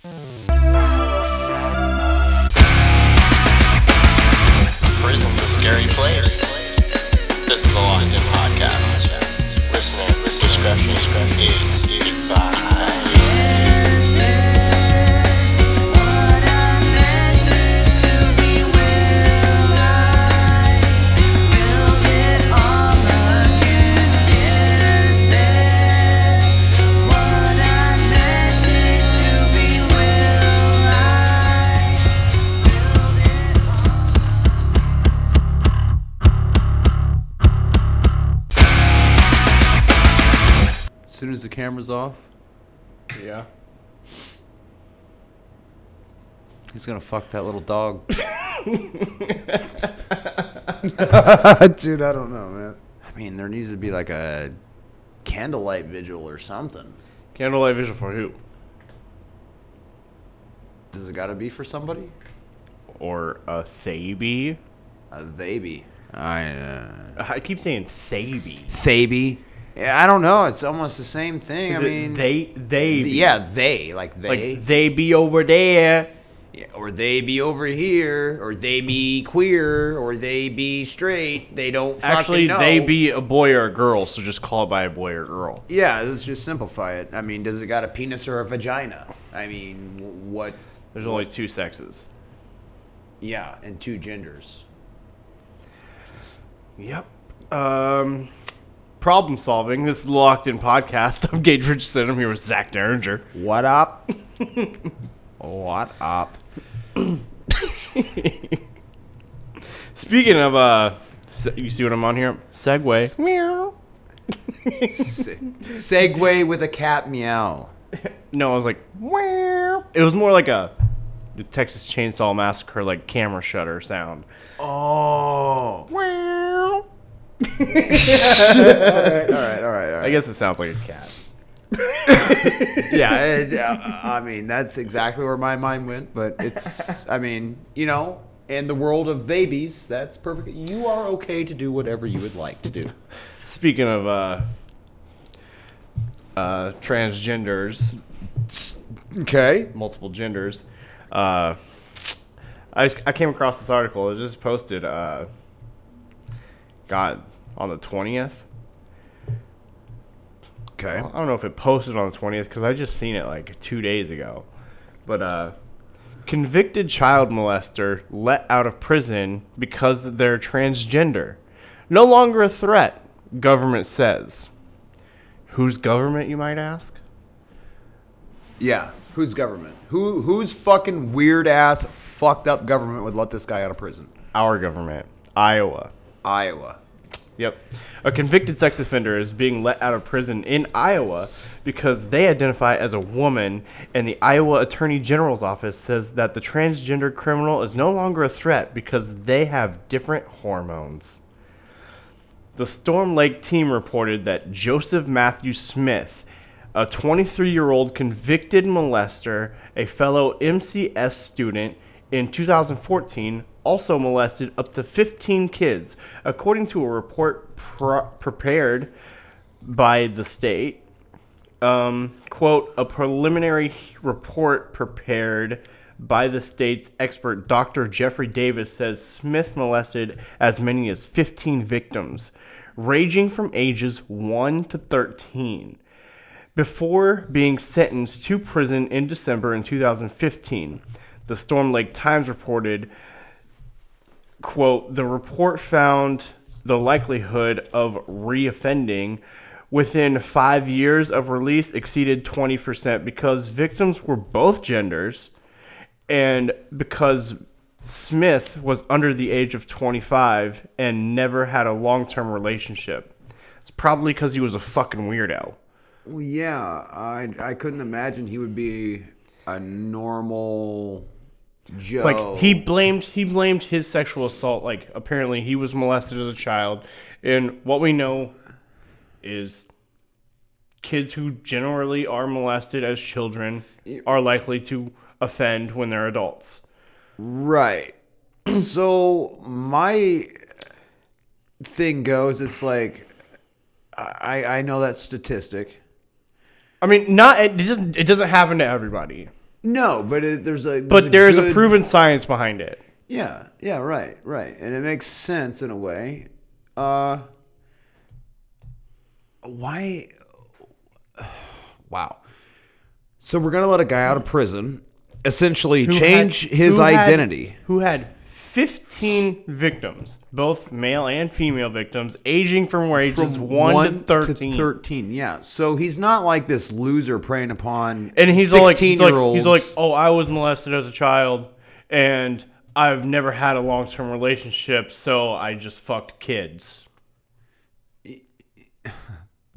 Prison's a scary place. This is the Locked In Podcast. Listener discretion is camera's off, Yeah. he's gonna fuck that little dog. Dude, I don't know, man. I mean, there needs to be like a candlelight vigil or something. Candlelight vigil for who? Does it gotta be for somebody? Or a Thaby? A baby. I uh, I keep saying Thaby. Thaby. Yeah, I don't know. It's almost the same thing. I mean, they they be? yeah, they like they, like they be over there. Yeah, or they be over here, or they be queer, or they be straight. They don't fucking Actually, they be a boy or a girl, so just call it by a boy or girl. Yeah, let's just simplify it. I mean, does it got a penis or a vagina? I mean, what? There's only two sexes. Yeah, and two genders. Yep. Um, problem solving. This is the Locked In podcast. I'm Gage Richardson. I'm here with Zach Derringer. What up? what up? Speaking of, uh, se- you see what I'm on here? Segue. Meow. Se- Segue with a cat meow. No, I was like, Meow. It was more like a Texas Chainsaw Massacre, like camera shutter sound. Oh. Meow. All right, all right, all right. I guess it sounds like a cat. yeah, it, uh, I mean that's exactly where my mind went. But it's, I mean, you know, in the world of babies, that's perfect. You are okay to do whatever you would like to do. Speaking of uh, uh, transgenders, Okay. multiple genders, uh, I just, I came across this article. It was just posted. Uh, God, on the twentieth. Okay. I don't know if it posted on the 20th because I just seen it like two days ago. But uh, convicted child molester let out of prison because they're transgender. No longer a threat, government says. Whose government, you might ask? Yeah. Whose government? Who whose fucking weird ass fucked up government would let this guy out of prison? Our government, Iowa. Iowa. Yep. A convicted sex offender is being let out of prison in Iowa because they identify as a woman, and the Iowa Attorney General's office says that the transgender criminal is no longer a threat because they have different hormones. The Storm Lake team reported that Joseph Matthew Smith, a 23 year old convicted molester, a fellow MCS student in 2014, also molested up to 15 kids, according to a report pro- prepared by the state. Um, quote, a preliminary report prepared by the state's expert Dr. Jeffrey Davis says Smith molested as many as 15 victims, ranging from ages 1 to 13 before being sentenced to prison in December in 2015. The Storm Lake Times reported, quote, the report found the likelihood of reoffending within five years of release exceeded 20% because victims were both genders and because Smith was under the age of 25 and never had a long term relationship. It's probably because he was a fucking weirdo. Yeah, I I couldn't imagine he would be a normal Joe. like he blamed he blamed his sexual assault like apparently he was molested as a child and what we know is kids who generally are molested as children are likely to offend when they're adults Right. so my thing goes, it's like I I know that statistic. i mean not it doesn't it doesn't happen to everybody No, but it, there's a But there is a proven science behind it. Yeah, yeah, right, right, and it makes sense in a way. Uh, why? Wow. So we're gonna let a guy out of prison essentially Who change had- his who had- identity. who had 15 victims, both male and female victims, aging from ages 1, to 13. 13, yeah. So he's not like this loser preying upon and he's all like, 16 he's like, year olds. he's like, oh, I was molested as a child, and I've never had a long term relationship, so I just fucked kids.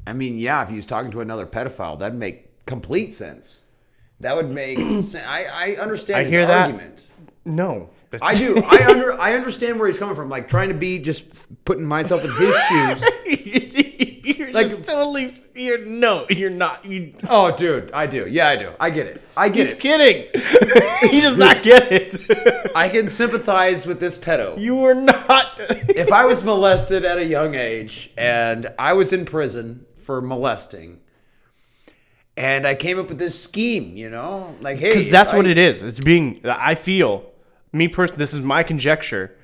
I mean, yeah, if he was talking to another pedophile, that'd make complete sense. That would make sense. I, I understand I his hear that. argument. No, that's, I do. I under I understand where he's coming from. Like trying to be just putting myself in his shoes. you're Like- just totally. You're no, you're not. You. Oh, dude, I do. Yeah, I do. I get it. I get He's it. kidding. he does not get it. I can sympathize with this pedo. you were not. if I was molested at a young age and I was in prison for molesting, and I came up with this scheme, you know, like hey, Because that's if what it is. It's being. I feel, me personally, this is my conjecture.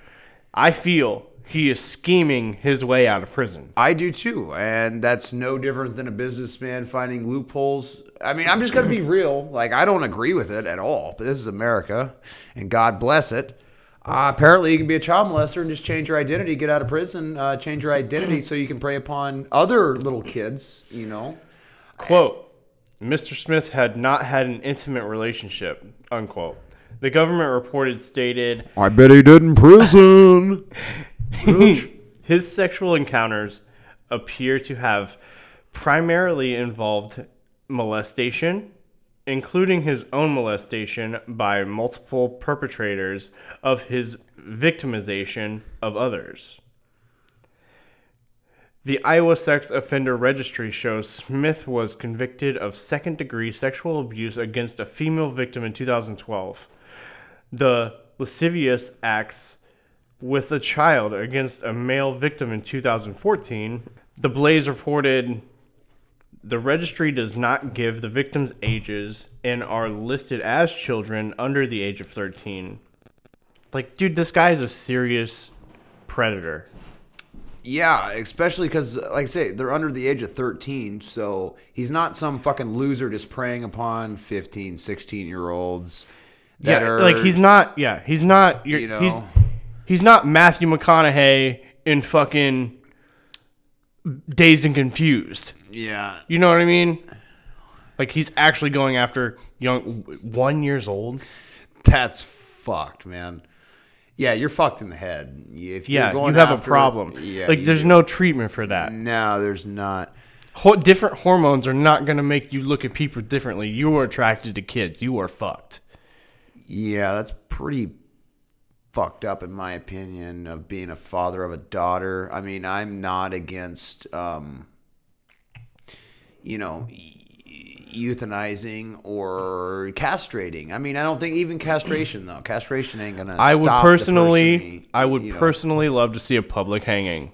I feel he is scheming his way out of prison. I do too, and that's no different than a businessman finding loopholes. I mean, I'm just gonna be real. Like, I don't agree with it at all. But this is America, and God bless it. Uh, apparently, you can be a child molester and just change your identity, get out of prison, uh, change your identity so you can prey upon other little kids. You know, Quote: Mr. Smith had not had an intimate relationship. Unquote. The government reported stated I bet he did in prison. his sexual encounters appear to have primarily involved molestation, including his own molestation by multiple perpetrators of his victimization of others. The Iowa Sex Offender Registry shows Smith was convicted of second degree sexual abuse against a female victim in 2012. The lascivious acts with a child against a male victim in 2014. The Blaze reported the registry does not give the victims' ages and are listed as children under the age of 13. Like, dude, this guy is a serious predator. Yeah, especially because, like I say, they're under the age of 13, so he's not some fucking loser just preying upon 15, 16 year olds. Yeah, are, like he's not. Yeah, he's not. You're, You know. he's he's not Matthew McConaughey in fucking Dazed and Confused. Yeah. You know what I mean? Like he's actually going after young one years old. That's fucked, man. Yeah, you're fucked in the head. If you're Yeah, going you have a problem. Yeah, like there's do. no treatment for that. No, there's not. Ho- different hormones are not going to make you look at people differently. You are attracted to kids. You are fucked. Yeah, that's pretty fucked up in my opinion of being a father of a daughter. I mean, I'm not against um you know, euthanizing or castrating. I mean, I don't think even castration though. Castration ain't to I would personally, person, I would you know. personally love to see a public hanging.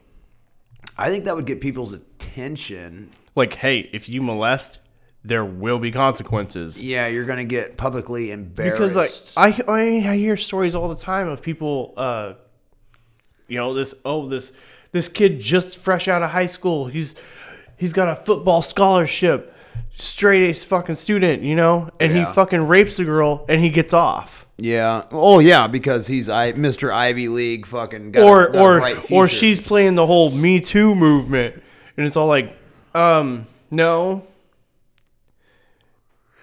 I think that would get people's attention. Like, hey, if you molest, there will be consequences. Yeah, you're going to get publicly embarrassed. Because like I, I I hear stories all the time of people uh you know this oh this this kid just fresh out of high school he's he's got a football scholarship straight A's fucking student you know and Yeah. he fucking rapes a girl and he gets off Yeah. Oh yeah, because he's I, Mr. Ivy League fucking got a- or got a or bright or she's playing the whole me too movement and it's all like um no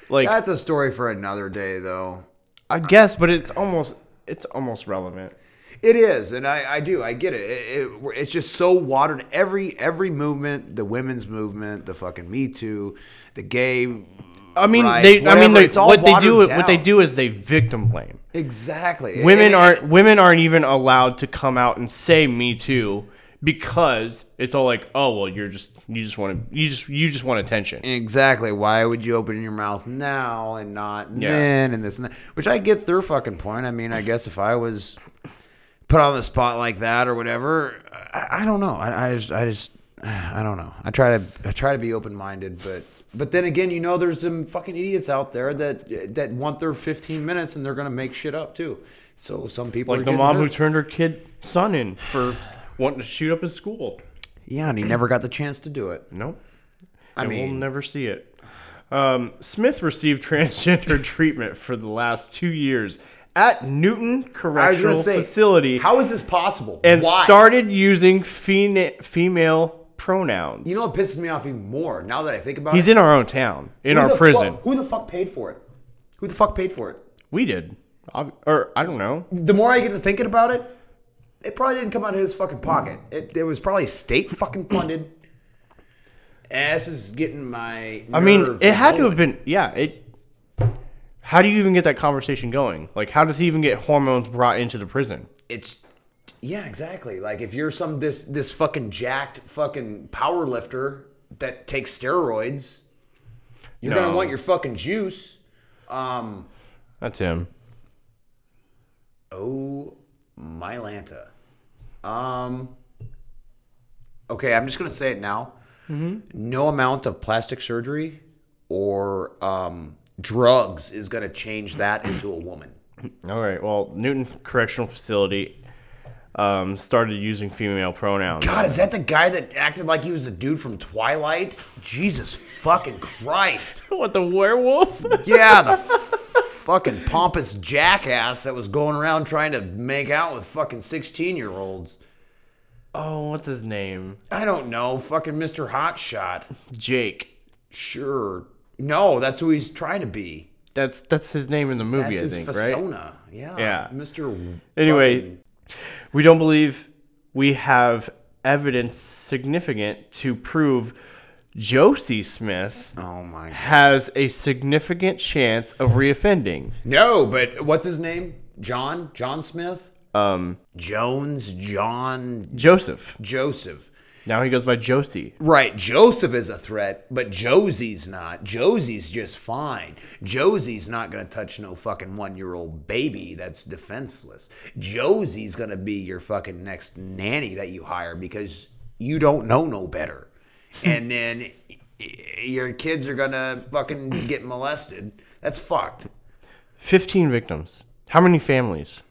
like That's a story for another day though. I guess but it's almost it's almost relevant It is, and I, I do, I get it. It, it. It's just so watered. Every every movement, the women's movement, the fucking Me Too, the gay. I mean, rights, they. I mean, they, it's all what they do. watered What they do is they victim blame. exactly. Women And- aren't. Women aren't even allowed to come out and say "Me Too" because it's all like, oh well, you're just you just want to you just you just want attention. Exactly. Why would you open your mouth now and not Yeah. then and this and that? Which I get their fucking point. I mean, I guess if I was put on the spot like that or whatever, I, I don't know. I, I just, I just, I don't know. I try to, I try to be open minded, but But then again, you know, there's some fucking idiots out there that that want their 15 minutes and they're gonna make shit up too. So some people Like the mom who turned her kid son in for wanting to shoot up his school. yeah, and he never got the chance to do it. Nope. I and mean, we'll never see it. Um, Smith received transgender treatment for the last two years at Newton Correctional say, Facility How is this possible? and Why? started using female pronouns. You know what pisses me off even more now that I think about He's it? He's in our own town, in Who our prison. fuck- who the fuck paid for it? Who the fuck paid for it? We did, Ob- or I don't know. The more I get to thinking about it, it probably didn't come out of his fucking pocket. It, it was probably state fucking funded. Ass is getting my. I mean, it had to have been. Yeah. It. How do you even get that conversation going? Like, how does he even get hormones brought into the prison? It's yeah, exactly. Like if you're some this this fucking jacked fucking power lifter that takes steroids, you're No. gonna want your fucking juice. Um, That's him. oh my Lanta. Um. Okay, I'm just gonna say it now. No amount of plastic surgery or um, drugs is gonna change that into a woman. All right. Well, Newton Correctional Facility um, started using female pronouns. God, is that the guy that acted like he was a dude from Twilight? Jesus fucking Christ. what the werewolf? Yeah, the fucking pompous jackass that was going around trying to make out with fucking 16 year olds. oh, what's his name? I don't know. Fucking Mr. Hotshot. Jake. Sure. No, that's who he's trying to be. That's that's his name in the movie, That's I think, right? persona. Yeah. Yeah. Mr. Anyway, fucking- we don't believe we have evidence significant to prove Josie Smith Oh my God. has a significant chance of reoffending. No, but what's his name? John? John Smith? Um, Jones? John? Joseph. Joseph. Now he goes by Josie. Right, Joseph is a threat, but Josie's not. Josie's just fine. Josie's not gonna touch no fucking one year old baby that's defenseless. Josie's gonna be your fucking next nanny that you hire because you don't know no better. And then your kids are gonna fucking get molested. That's fucked. 15 victims. How many families?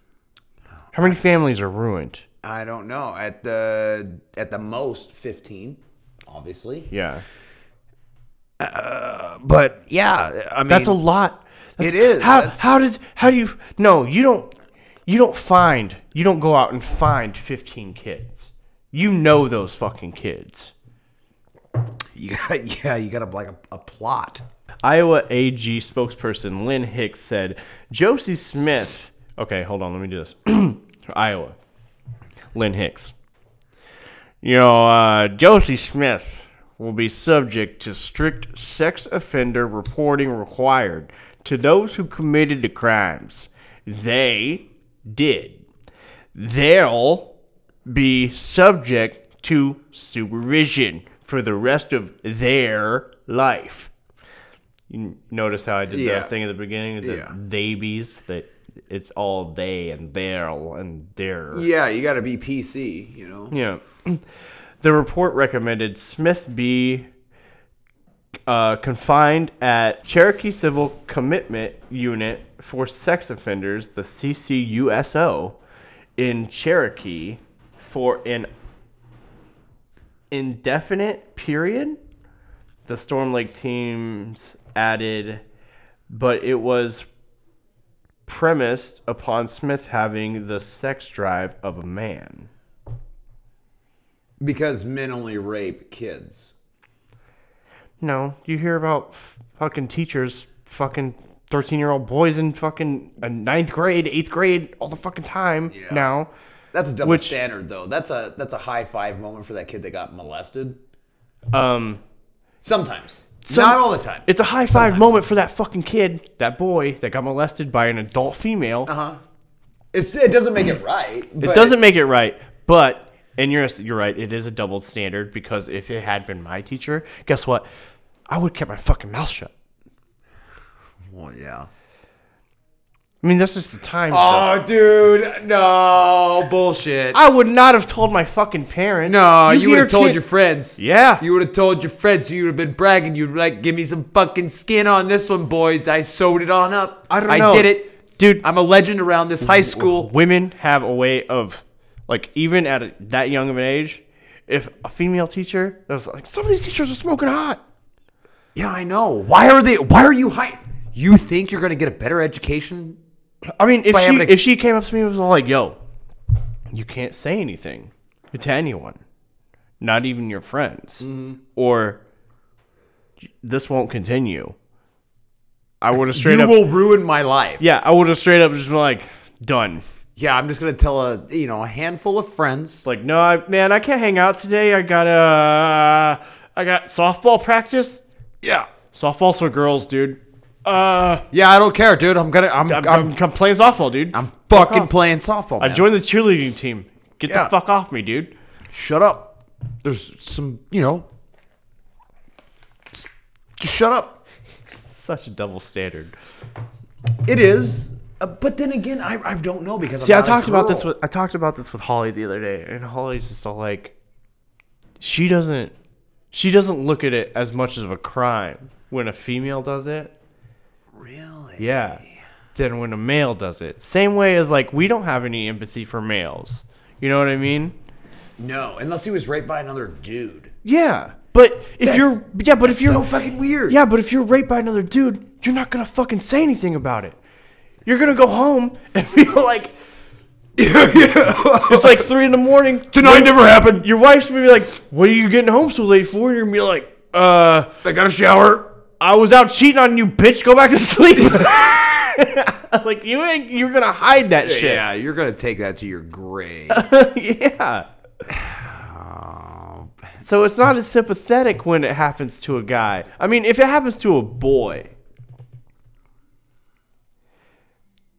How many families are ruined? I don't know. At the at the most fifteen, obviously. Yeah. Uh, but yeah, I mean That's a lot. That's- It is. How That's- how does how do you No, you don't you don't find you don't go out and find 15 kids. You know those fucking kids. You got yeah, you got a, like a, a plot. Iowa AG spokesperson Lynn Hicks said Josie Smith. Okay, hold on, let me do this. Iowa. Lynn Hicks. You know, uh, Josie Smith will be subject to strict sex offender reporting required to those who committed the crimes they did. They'll be subject to supervision for the rest of their life. You notice how I did Yeah. the thing at the beginning, the Yeah. theybies that it's all they and they'll and their. Yeah, you got to be PC, you know. Yeah. The report recommended Smith be uh, confined at Cherokee Civil Commitment Unit for Sex Offenders, the CCUSO, in Cherokee for an indefinite period. The Storm Lake teams added, but it was premised upon Smith having the sex drive of a man. Because men only rape kids. No, you hear about f- fucking teachers, fucking thirteen-year-old boys in fucking uh, ninth grade, eighth grade, all the fucking time Yeah. now. That's a double Which- standard, though. That's a that's a high five moment for that kid that got molested. Um, Sometimes, Some- not all the time. it's a high five moment for that fucking kid, that boy that got molested by an adult female. Uh huh. It doesn't make it right. It doesn't make it right, but and you're you're right. It is a double standard because if it had been my teacher, guess what? I would have kept my fucking mouth shut. Well, yeah. I mean, that's just the time. Oh, dude, no bullshit. I would not have told my fucking parents. no, you, would have told kid- your friends. Yeah. You would have told your friends. You would have been bragging. You'd be like, "Give me some fucking skin on this one, boys. I sewed it on up. I don't know. I did it, Dude. I'm a legend around this high school. Women have a way of, like, even at a, that young of an age, if a female teacher that was like, some of these teachers are smoking hot. Yeah, I know. Why are they? Why are you high? You think you're gonna get a better education? I mean, if she if she came up to me and was all like, "Yo, you can't say anything to anyone, not even your friends, Mm-hmm. or this won't continue," I would have straight you up, You will ruin my life. yeah, I would have straight up just been like, "Done." Yeah, I'm just gonna tell a you know a handful of friends. Like, no, I, man, I can't hang out today. I got uh, I got softball practice. Yeah. Softball's for girls, dude. Uh, Yeah, I don't care, dude. I'm gonna. I'm. I'm, I'm, I'm, playing softball, dude. I'm Fuck fucking off. playing softball. I man. joined the cheerleading team. Get Yeah. the fuck off me, dude. Shut up. There's some. You know. s- Just shut up. Such a double standard. It is. Uh, but then again, I, I don't know because See, I'm I not a talked about this girl. with I talked about this with Holly the other day, and Holly's just all like, she doesn't, she doesn't look at it as much of a crime when a female does it. Really? Yeah. Than when a male does it. Same way as like we don't have any empathy for males. You know what I mean? No, unless he was raped by another dude. Yeah. But if That's- you're yeah, but if you're so fucking weird. Yeah, but if you're raped by another dude, you're not gonna fucking say anything about it. You're gonna go home and be like, it's like three in the morning. Tonight never happened. Your wife's gonna be like, "What are you getting home so late for?" And you're gonna be like, "Uh, I got a shower. I was out cheating on you, bitch. Go back to sleep." like you ain't, you're gonna hide that shit. Yeah, you're gonna take that to your grave. yeah. So it's not as sympathetic when it happens to a guy. I mean, if it happens to a boy,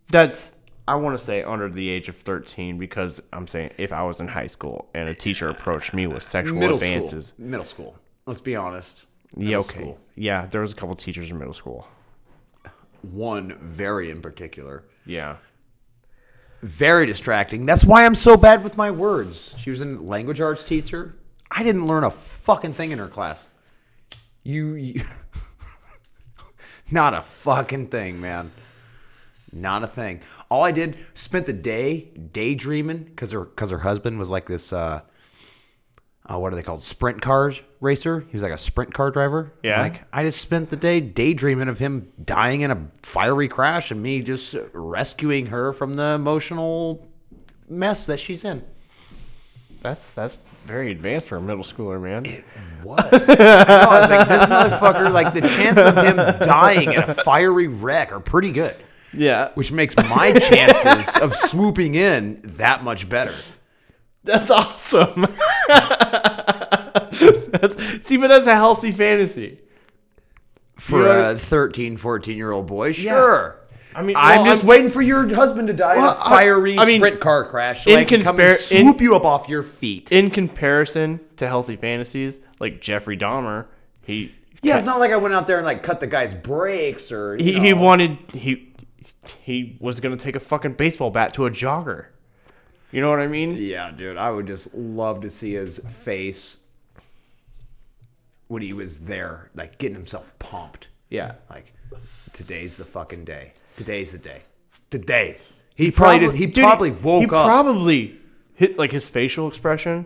that's I want to say under the age of 13 because I'm saying if I was in high school and a teacher approached me with sexual middle advances. school. Middle school. Let's be honest. Yeah, okay. school. Yeah, there was a couple teachers in middle school. One very in particular. Yeah. Very distracting. That's why I'm so bad with my words. She was a language arts teacher. I didn't learn a fucking thing in her class. You, you not a fucking thing, man. Not a thing. All I did spent the day daydreaming because her because her husband was like this. Uh, uh, what are they called? Sprint cars racer. He was like a sprint car driver. Yeah. Like I just spent the day daydreaming of him dying in a fiery crash and me just rescuing her from the emotional mess that she's in. That's that's very advanced for a middle schooler, man. What? I, know, I was like, this motherfucker. Like the chances of him dying in a fiery wreck are pretty good. yeah. which makes my chances of swooping in that much better. That's awesome. that's, see, but that's a healthy fantasy. For You're- a 13, 14 year old boy, sure. I mean, I'm well, just waiting for your husband to die Well, in a fiery I mean, sprint car crash so in come and conspar- in- swoop you up off your feet. in comparison to healthy fantasies, like Jeffrey Dahmer, he yeah, it's not like I went out there and like cut the guy's brakes or he, he wanted he he was gonna take a fucking baseball bat to a jogger. You know what I mean? Yeah, dude, I would just love to see his face when he was there, like getting himself pumped. Yeah. Like, today's the fucking day. Today's the day. Today. He probably just, he dude, probably woke he up. He probably hit like his facial expression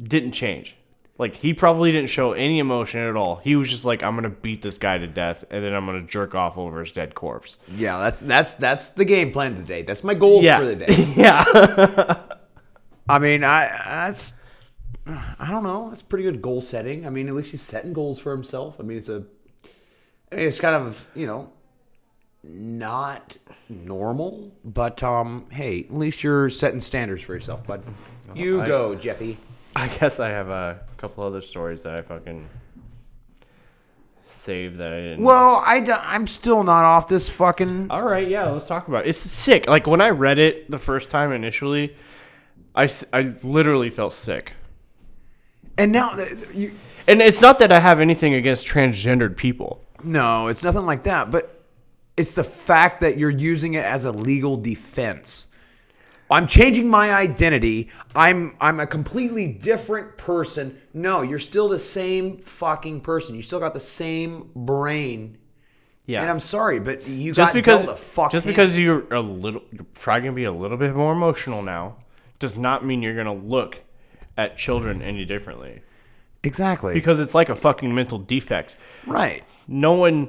didn't change. Like he probably didn't show any emotion at all. He was just like, "I'm gonna beat this guy to death, and then I'm gonna jerk off over his dead corpse." yeah, that's that's that's the game plan today. That's my goal Yeah, for the day. yeah. I mean, I that's I don't know. That's pretty good goal setting. I mean, at least he's setting goals for himself. I mean, it's a I mean, it's kind of you know not normal, but um, hey, at least you're setting standards for yourself, bud. You I- go, Jeffy. I guess I have a couple other stories that I fucking saved that I didn't. Well, I d- I'm still not off this fucking. All right, yeah, let's talk about it. It's sick. Like when I read it the first time initially, I, s- I literally felt sick. And now that you, And it's not that I have anything against transgendered people. no, it's nothing like that. But It's the fact that you're using it as a legal defense. I'm changing my identity. I'm I'm a completely different person. No, you're still the same fucking person. You still got the same brain. Yeah. And I'm sorry, but you just got because dealt a fucked just hand. because you're a little you're probably gonna be a little bit more emotional now does not mean you're gonna look at children any differently exactly because it's like a fucking mental defect right. no one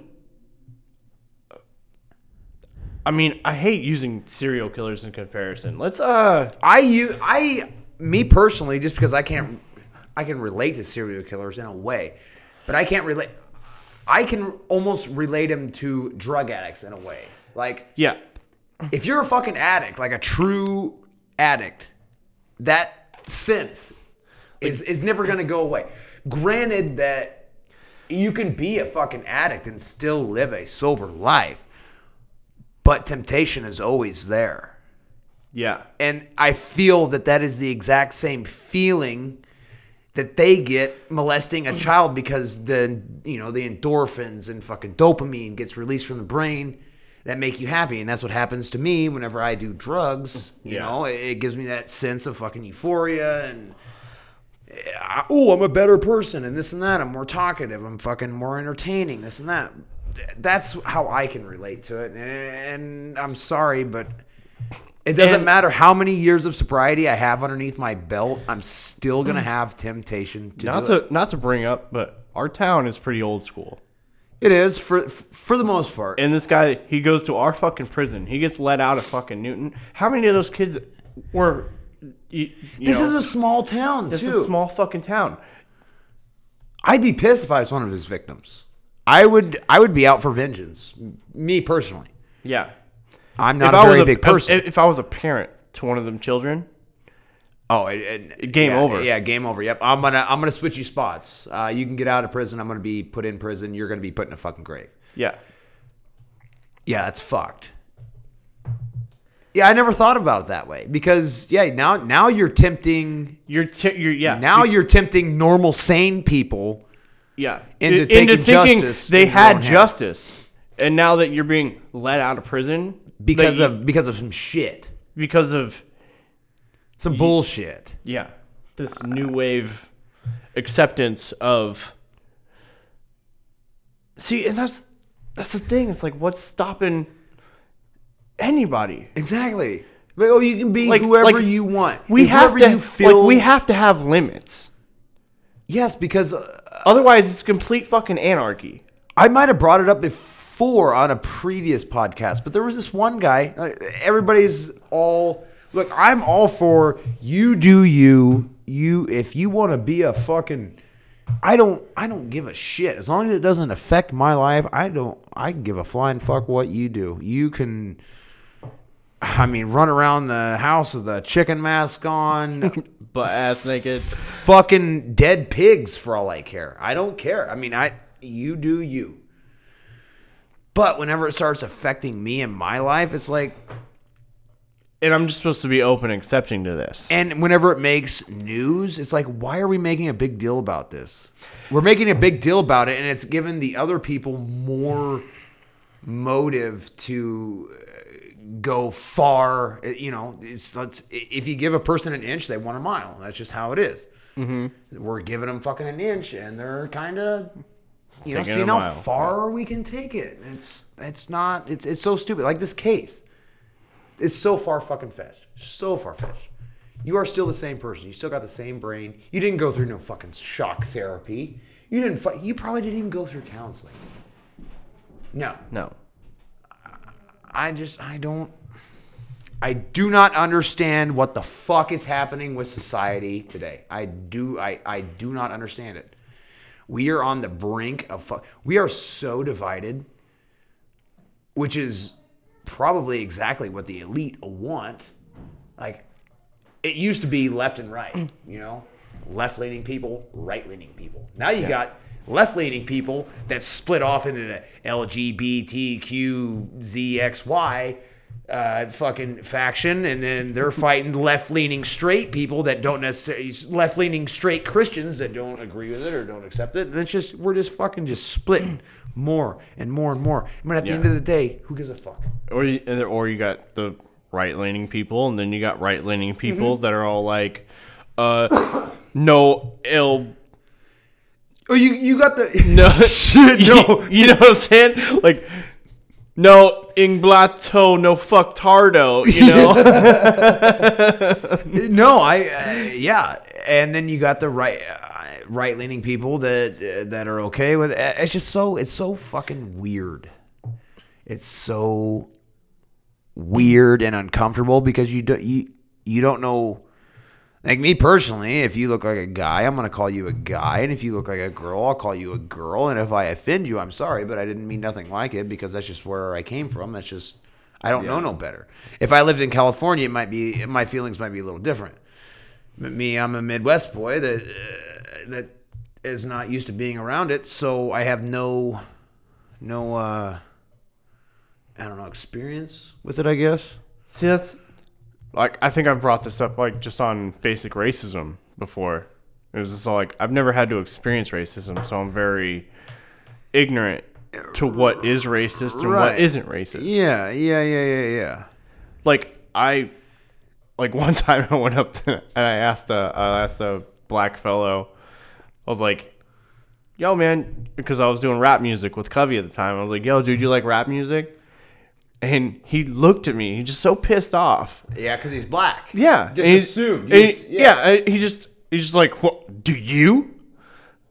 i mean i hate using serial killers in comparison let's uh I you I me personally, just because I can't, I can relate to serial killers in a way, but I can't relate. I can almost relate them to drug addicts in a way. Like yeah if you're a fucking addict, like a true addict, that sense is is never gonna go away. Granted that you can be a fucking addict and still live a sober life, but temptation is always there. Yeah. And I feel that that is the exact same feeling that they get molesting a child because the you know the endorphins and fucking dopamine gets released from the brain that make you happy. And that's what happens to me whenever I do drugs. You Yeah. know it, it gives me that sense of fucking euphoria and oh I'm a better person and this and that. I'm more talkative. I'm fucking more entertaining. This and that that's how I can relate to it and I'm sorry but it doesn't And- matter how many years of sobriety I have underneath my belt. I'm still gonna hmm. have temptation to not do it. to not to bring up but our town is pretty old school It is for for the most part. and this guy he goes to our fucking prison he gets let out of fucking newton how many of those kids were you, you this know, is a small town this too. is a small fucking town I'd be pissed if I was one of his victims. I would I would be out for vengeance. Me personally, yeah I'm not if a I was very a big person. If, if I was a parent to one of them children, oh, it, it- Game yeah, over. Yeah, game over. Yep. I'm gonna I'm gonna switch you spots. Uh, you can get out of prison. I'm gonna be put in prison. You're gonna be put in a fucking grave. yeah, Yeah, that's fucked. Yeah, I never thought about it that way because yeah, now now you're tempting you're t- you're yeah now you're tempting normal sane people. Yeah into I- taking thinking justice they in had justice, and now that you're being let out of prison because of because of some shit, because of some bullshit. yeah this new wave acceptance of see, and that's that's the thing. It's like what's stopping anybody? Exactly. Like, oh, you can be Like- whoever like, you want. We have to you feel. like we have to have limits. Yes, because uh, Otherwise, it's complete fucking anarchy. I might have brought it up before on a previous podcast, but there was this one guy. uh, Everybody's all look. I'm all for you. Do you you if you want to be a fucking. I don't. I don't give a shit as long as it doesn't affect my life. I don't. I can give a flying fuck what you do. You can. I mean, run around the house with a chicken mask on, But ass naked. fucking dead pigs for all I care. I don't care. I mean, I you do you. But whenever it starts affecting me and my life, it's like And I'm just supposed to be open and accepting to this. and whenever it makes news, it's like why are we making a big deal about this? We're making a big deal about it and it's given the other people more motive to go far, Uh, you know, it's let's if you give a person an inch, they want a mile. That's just how it is. Mm-hmm. We're giving them fucking an inch, and they're kind of, you know, seeing how far we can take it. It's it's not it's it's so stupid. Like this case, it's so far fucking fetched, so far fetched. You are still the same person. You still got the same brain. You didn't go through no fucking shock therapy. You didn't. Fu- you probably didn't even go through counseling. No, No. I just I don't I do not understand what the fuck is happening with society today. I do I I do not understand it. We are on the brink of fu- we are so divided which is probably exactly what the elite want. Like it used to be left and right, you know? Left-leaning people, right-leaning people. Now you got left-leaning people that split off into the LGBTQZXY uh, fucking faction, and then they're fighting left leaning straight people that don't necessarily left leaning straight Christians that don't agree with it or don't accept it. And it's just we're just fucking just splitting more and more and more. I mean, at the end of the day, who gives a fuck? Or you, or you got the right leaning people, and then you got right leaning people Mm-hmm. that are all like, uh, no ill. Oh, you you got the No shit. No, you, you know what I'm saying? Like, no inglato, no fuck tardo. You know? no, I uh, yeah, and then you got the right uh, right leaning people that uh, that are okay with it. It's just so it's so fucking weird. It's so weird and uncomfortable because you don't you you don't know. Like me personally, if you look like a guy, I'm gonna call you a guy, and if you look like a girl, I'll call you a girl. And if I offend you, I'm sorry, but I didn't mean nothing like it because that's just where I came from. That's just I don't know no better. If I lived in California, it might be my feelings might be a little different. But me, I'm a Midwest boy that uh, that is not used to being around it, so I have no no uh I don't know experience with it. I guess. See, that's like I think I've brought this up like just on basic racism before. It was just like I've never had to experience racism, so I'm very ignorant to what is racist and Right. what isn't racist. Yeah, yeah, yeah, yeah, yeah. Like I, like one time I went up to, and I asked a I asked a black fellow, I was like, "Yo, man," because I was doing rap music with Covey at the time. I was like, "Yo, dude, you like rap music?" And he looked at me. He just so pissed off. Yeah, because he's black. Yeah, Just and assumed. and he- yeah, uh, he just he's just like, "What do you?"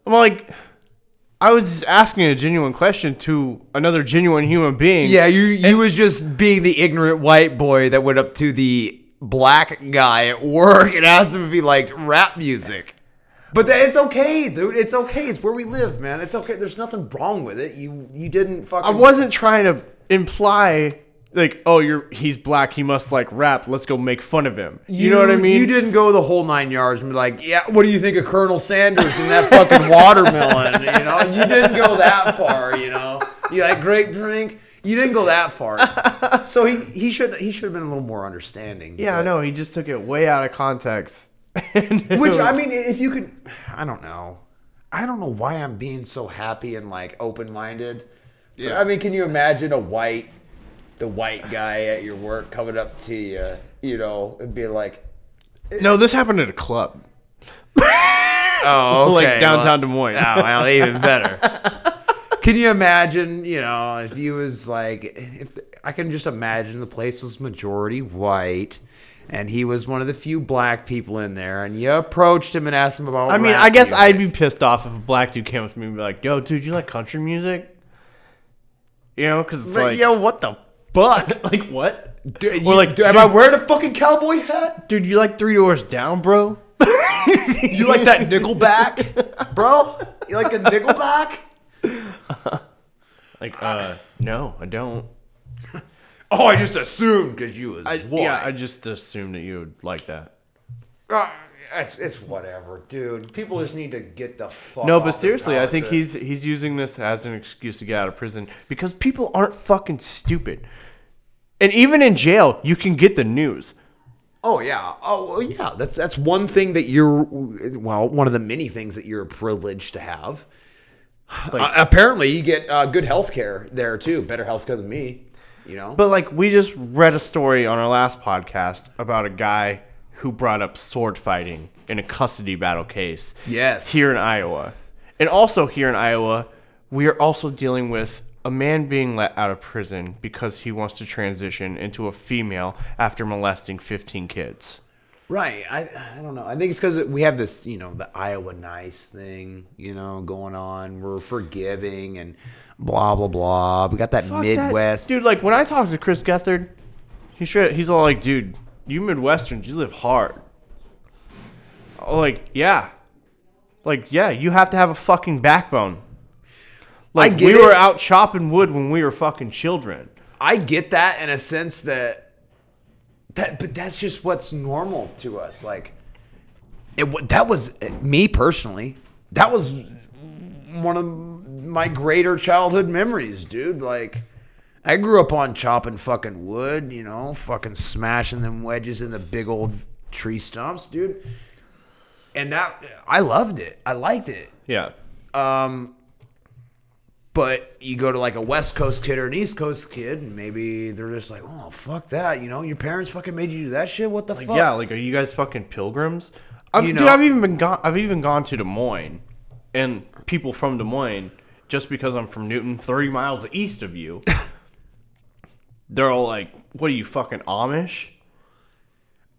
I'm like, I was just asking a genuine question to another genuine human being. Yeah, you you was just being the ignorant white boy that went up to the black guy at work and asked him if he liked rap music. But that, it's okay, dude. It's okay. It's where we live, man. It's okay. There's nothing wrong with it. You you didn't fucking. I wasn't trying to imply like, oh, you're he's black, he must like rap. Let's go make fun of him. You, know what I mean? You didn't go the whole nine yards and be like, yeah, what do you think of Colonel Sanders and that fucking watermelon? You know, you didn't go that far. You know, you like grape drink. You didn't go that far. So he he should he should have been a little more understanding. Yeah, I know. He just took it way out of context. Which I mean, if you could, I don't know. I don't know why I'm being so happy and like open minded. Yeah. I mean, can you imagine a white, the white guy at your work coming up to you, you know, and be like, eh. no, this happened at a club, "Oh, okay. like downtown Des Moines. Oh, well, even better. Can you imagine, you know, if you was like, if I can just imagine the place was majority white, and he was one of the few black people in there, and you approached him and asked him about. I mean, I guess music. I'd be pissed off if a black dude came up to me and be like, "Yo, dude, you like country music?" You know, because it's But, like, yo, what the fuck? like what? Or you, like, do, am dude- I wearing a fucking cowboy hat? Dude, you like Three Doors Down, bro? You like that Nickelback, bro? You like a Nickelback? Like, uh, no, I don't. Oh, I just assumed because you was I, white. yeah, I just assumed that you would like that. Uh, it's it's whatever, dude. People just need to get the fuck. No, but seriously, I think he's he's using this as an excuse to get out of prison because people aren't fucking stupid. And even in jail, you can get the news. Oh yeah. Oh well, yeah. That's that's one thing that you're. Well, one of the many things that you're privileged to have. Like- Uh, apparently, you get uh, good health care there too. Better health care than me. You know. But like we just read a story on our last podcast about a guy who brought up sword fighting in a custody battle case. Yes. Here in Iowa. And also here in Iowa, we are also dealing with a man being let out of prison because he wants to transition into a female after molesting 15 kids. Right. I I don't know. I think it's because we have this, you know, the Iowa nice thing, you know, going on. We're forgiving and blah blah blah. We got that Fuck that- Midwest. Dude, like when I talk to Chris Gethard, he's straight, he's all like, dude, you Midwesterns, you live hard. Oh, like, yeah. Like, yeah, you have to have a fucking backbone. Like we were out chopping wood when we were fucking children. I get that in a sense that that, but that's just what's normal to us. Like, it that was eh, me personally. That was one of my greater childhood memories, dude. Like, I grew up on chopping fucking wood, you know, fucking smashing them wedges in the big old tree stumps, dude. And that I loved it. I liked it. Yeah. Um But you go to like a West Coast kid or an East Coast kid, and maybe they're just like, "Oh, fuck that!" You know, your parents fucking made you do that shit. What the Like, fuck? yeah, like are you guys fucking pilgrims? I've, You dude, I've even been gone. I've even gone to Des Moines, and people from Des Moines, just because I'm from Newton, 30 miles east of you, they're all like, "What are you fucking Amish?"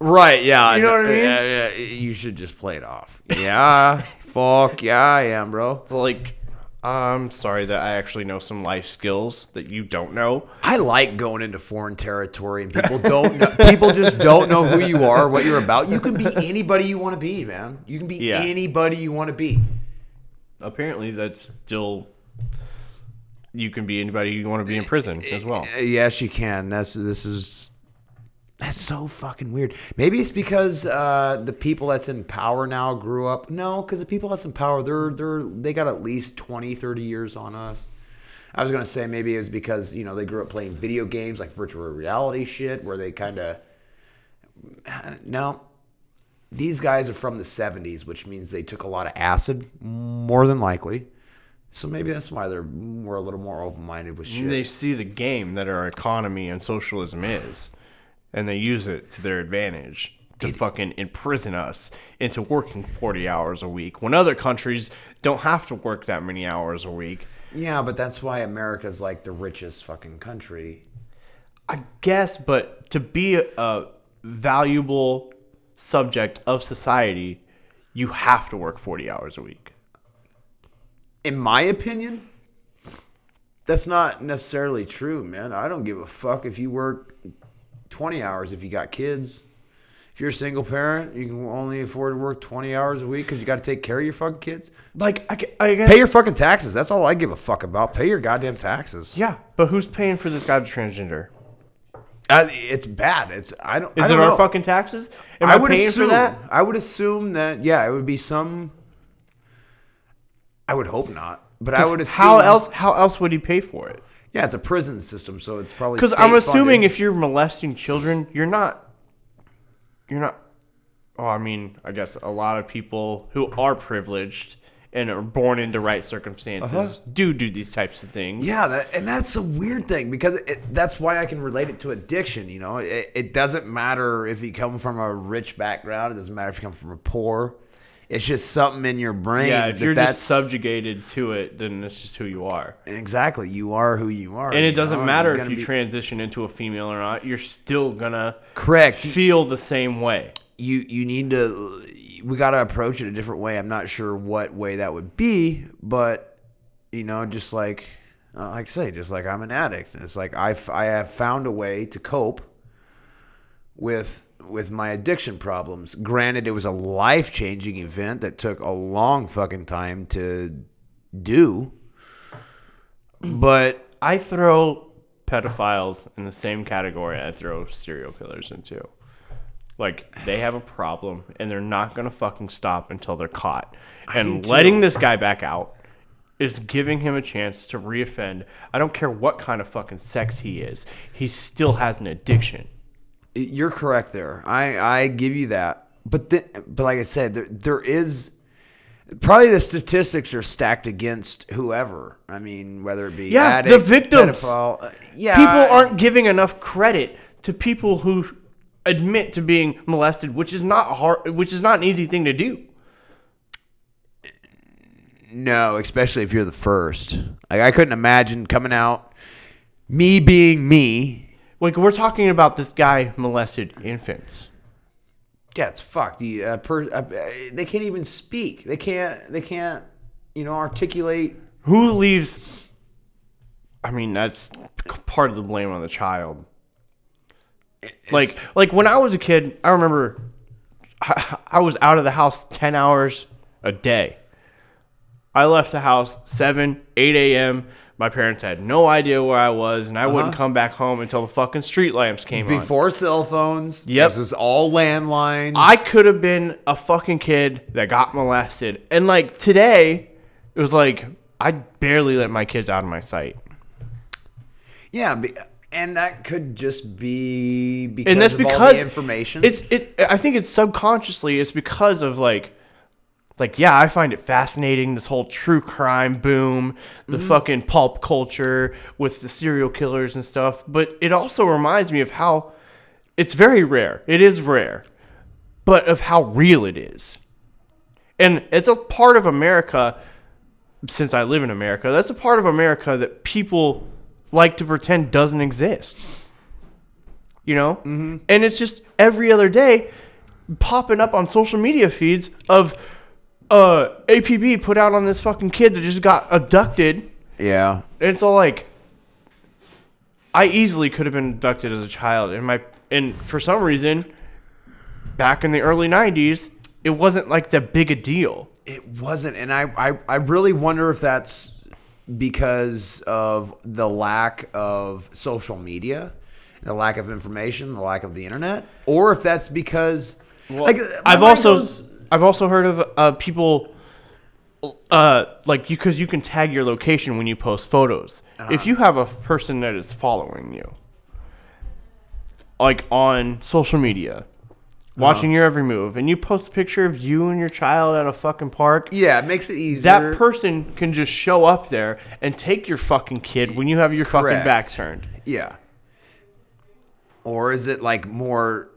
Right? Yeah. You know what I mean? Yeah, yeah. You should just play it off. Yeah. fuck yeah, I am, bro. It's like, I'm sorry that I actually know some life skills that you don't know. I like going into foreign territory and people don't know, people just don't know who you are, what you're about. You can be anybody you want to be, man. You can be Yeah. anybody you want to be. Apparently, that's still. You can be anybody you want to be in prison as well. Uh, Yes, you can. That's this is that's so fucking weird. Maybe it's because uh, the people that's in power now grew up. No, because the people that's in power, they're they're they got at least 20, 30 years on us. I was gonna say maybe it's because you know they grew up playing video games like virtual reality shit, where they kind of no. These guys are from the '70s, which means they took a lot of acid, more than likely. So maybe that's why they're we're a little more open minded with shit. They see the game that our economy and socialism is, and they use it to their advantage to fucking imprison us into working 40 hours a week when other countries don't have to work that many hours a week. Yeah, but that's why America's like the richest fucking country. I guess, but to be a, a valuable subject of society, you have to work 40 hours a week. In my opinion, that's not necessarily true, man. I don't give a fuck if you work 20 hours if you got kids. If you're a single parent, you can only afford to work 20 hours a week because you got to take care of your fucking kids. Like, I, I guess. Pay your fucking taxes. That's all I give a fuck about. Pay your goddamn taxes. yeah, but who's paying for this guy to transgender? Uh, it's bad. It's I don't. Is I it don't our know. fucking taxes? Am I I, would paying assume for that? I would assume that yeah, it would be some. I would hope not, but I would assume How else? How else would he pay for it? Yeah, it's a prison system, so it's probably Because I'm assuming if you're molesting children, you're not. You're not. Oh, I mean, I guess a lot of people who are privileged and are born into right circumstances do do these types of things. Uh-huh. Yeah, that, and that's a weird thing because it, that's why I can relate it to addiction. You know, it, it doesn't matter if you come from a rich background. It doesn't matter if you come from a poor. It's just something in your brain. Yeah, if that you're that's, just subjugated to it, then it's just who you are. exactly, you are who you are, And it doesn't know, matter if you be- transition into a female or not. You're still gonna correct. feel the same way. you you need to we got to approach it a different way. I'm not sure what way that would be, but you know, just like uh, like I say, just like I'm an addict. It's like I've, I have found a way to cope with with my addiction problems. Granted, it was a life changing event that took a long fucking time to do, but I throw pedophiles in the same category I throw serial killers into. Like they have a problem and they're not gonna fucking stop until they're caught. And letting this guy back out is giving him a chance to reoffend. I don't care what kind of fucking sex he is. He still has an addiction. You're correct there. I I give you that. But then, but like I said, there there is probably the statistics are stacked against whoever. I mean, whether it be Yeah, the addict, victims. pedophile, uh, yeah, People aren't giving enough credit to people who admit to being molested, which is not hard which is not an easy thing to do. No, especially if you're the first. Like I couldn't imagine coming out, me being me. Like we're talking about this guy molested infants. Yeah, it's fucked. You, uh, per, uh, they can't even speak. They can't. They can't. You know, articulate. Who leaves? I mean, that's part of the blame on the child. Like, like when I was a kid, I remember I, I was out of the house ten hours a day. I left the house seven, eight a.m. My parents had no idea where I was, and I uh-huh. wouldn't come back home until the fucking street lamps came on. Before cell phones, Yep. this was all landlines. I could have been a fucking kid that got molested. And like today, it was like I barely let my kids out of my sight. Yeah, and that could just be because and that's of all because the information. It's it. I think it's subconsciously. It's because of like, like yeah, I find it fascinating. This whole true crime boom, the Mm-hmm. fucking pulp culture with the serial killers and stuff. But it also reminds me of how it's very rare. It is rare, but of how real it is. And it's a part of America. Since I live in America, that's a part of America that people like to pretend doesn't exist you know mm-hmm. and it's just every other day popping up on social media feeds of uh apb put out on this fucking kid that just got abducted. Yeah, and it's all like i easily could have been abducted as a child. And my and for some reason back in the early 90s it wasn't like that big a deal. It wasn't, and I, I I really wonder if that's because of the lack of social media, the lack of information, the lack of the internet, or if that's because like I've also goes- I've also heard of uh, people uh like you because you can tag your location when you post photos. Uh-huh. If you have a person that is following you like on social media, Uh-huh. watching your every move and you post a picture of you and your child at a fucking park, yeah, it makes it easier. that person can just show up there and take your fucking kid when you have your fucking back turned. Yeah. Or is it like more,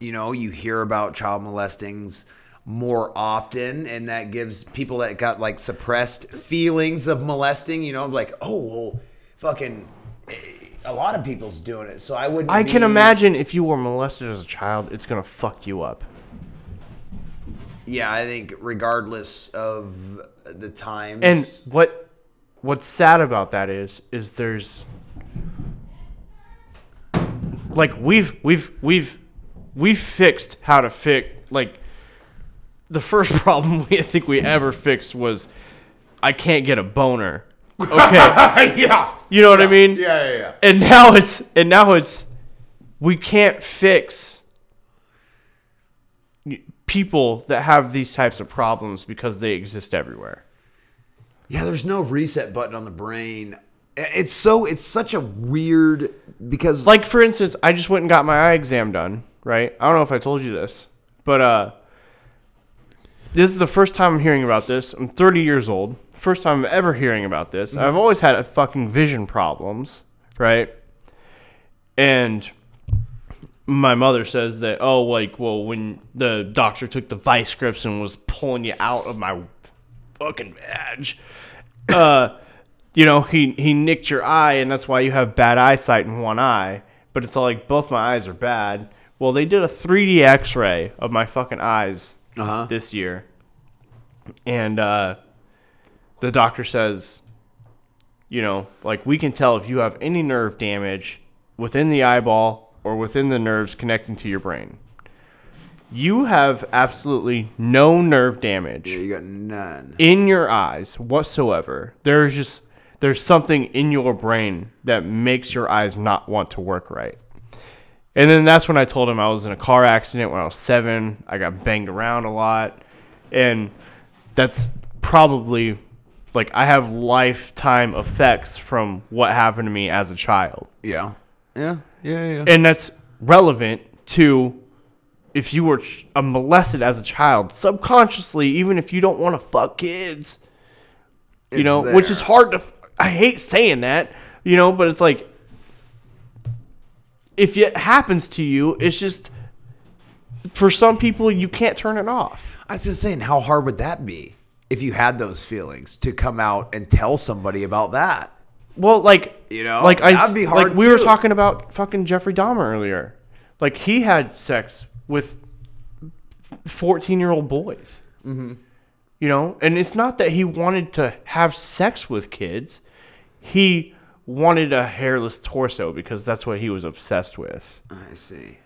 you know, you hear about child molestings more often and that gives people that got like suppressed feelings of molesting, you know, I'm like, oh, well, fucking eh, a lot of people's doing it. So I wouldn't I can imagine if you were molested as a child, it's to fuck you up. Yeah, I think regardless of the times. And what what's sad about that is is there's like we've we've we've we've fixed how to fix like the first problem we I think we ever fixed was I can't get a boner. Okay. yeah. You know what I mean? Yeah, yeah, yeah. And now it's and now it's we can't fix people that have these types of problems because they exist everywhere. Yeah, there's no reset button on the brain. It's so it's such a weird because like for instance, I just went and got my eye exam done, right? I don't know if I told you this, but uh this is the first time I'm hearing about this. I'm 30 years old. First time I'm ever hearing about this. I've always had fucking vision problems, right? And my mother says that oh like well when the doctor took the vice grips and was pulling you out of my fucking badge uh you know he he nicked your eye and that's why you have bad eyesight in one eye but it's all like both my eyes are bad well they did a 3d x-ray of my fucking eyes Uh-huh. this year and uh the doctor says you know like we can tell if you have any nerve damage within the eyeball or within the nerves connecting to your brain you have absolutely no nerve damage Yeah, you got none. in your eyes whatsoever. There's just there's something in your brain that makes your eyes not want to work right. And then that's when I told him I was in a car accident when I was 7. I got banged around a lot and that's probably like I have lifetime effects from what happened to me as a child. Yeah. Yeah. Yeah. Yeah. And that's relevant to if you were uh, molested as a child, subconsciously, even if you don't want to fuck kids, you It's know, which is hard to. f- I hate saying that, you know, but it's like if it happens to you, it's just for some people you can't turn it off. I was just saying, how hard would that be if you had those feelings to come out and tell somebody about that? Well, like You know, like I that'd be like hard we were talking about fucking Jeffrey Dahmer earlier. Like he had sex with fourteen-year-old boys. Mm-hmm. You know, and it's not that he wanted to have sex with kids. He wanted a hairless torso because that's what he was obsessed with. I see.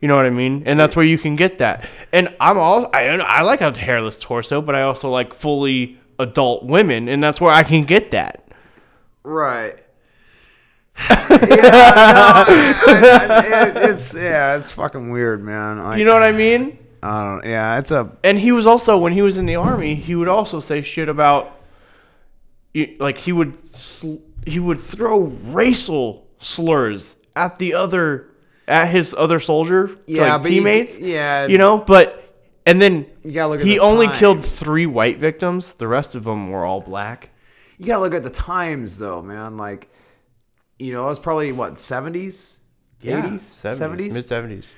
You know what I mean? And that's where you can get that. And I'm all I I like a hairless torso, but I also like fully adult women, and that's where I can get that. Right. yeah, no, I- I- it- it's yeah, it's fucking weird, man. Like, You know what I mean? I don't. Yeah, it's a and he was also when he was in the army he would also say shit about like he would sl- he would throw racial slurs at the other at his other soldier Yeah, like but you- teammates. yeah. you know, but and then You gotta look at he the only time. killed three white victims. The rest of them were all black. You gotta look at the times though, man. Like, you know, it was probably what seventies, eighties, seventies. mid seventies.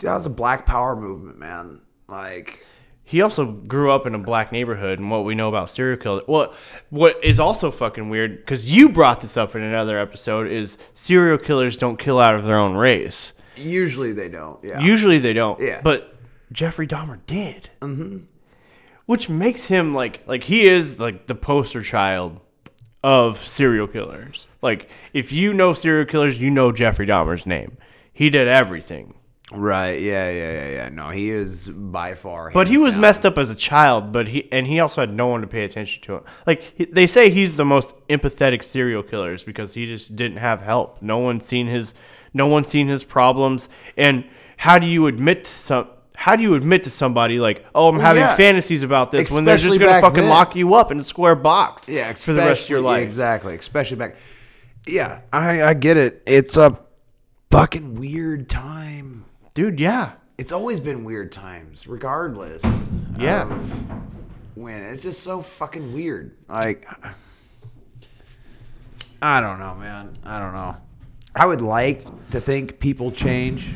That was a Black Power movement, man. Like, He also grew up in a black neighborhood, and what we know about serial killers. What what is also fucking weird because you brought this up in another episode is serial killers don't kill out of their own race. usually they don't. Yeah. Usually they don't. Yeah. But Jeffrey Dahmer did. Mm-hmm. Which makes him like like he is like the poster child of serial killers. Like if you know serial killers, you know Jeffrey Dahmer's name. He did everything. Right. Yeah. Yeah. Yeah. Yeah. No, he is by far. But he was down. messed up as a child, but he and he also had no one to pay attention to him. Like he, they say he's the most empathetic serial killers because he just didn't have help. No one seen his no one seen his problems. And how do you admit to some how do you admit to somebody like, "Oh, I'm having yeah. fantasies about this" when they're just going to fucking then. lock you up in a square box Yeah. for the rest of your especially- life? Exactly. Especially back. Yeah. I I get it. It's a fucking weird time. Dude, yeah. It's always been weird times, regardless. Yeah. when it's just so fucking weird. Like, I don't know, man. I don't know. I would like to think people change,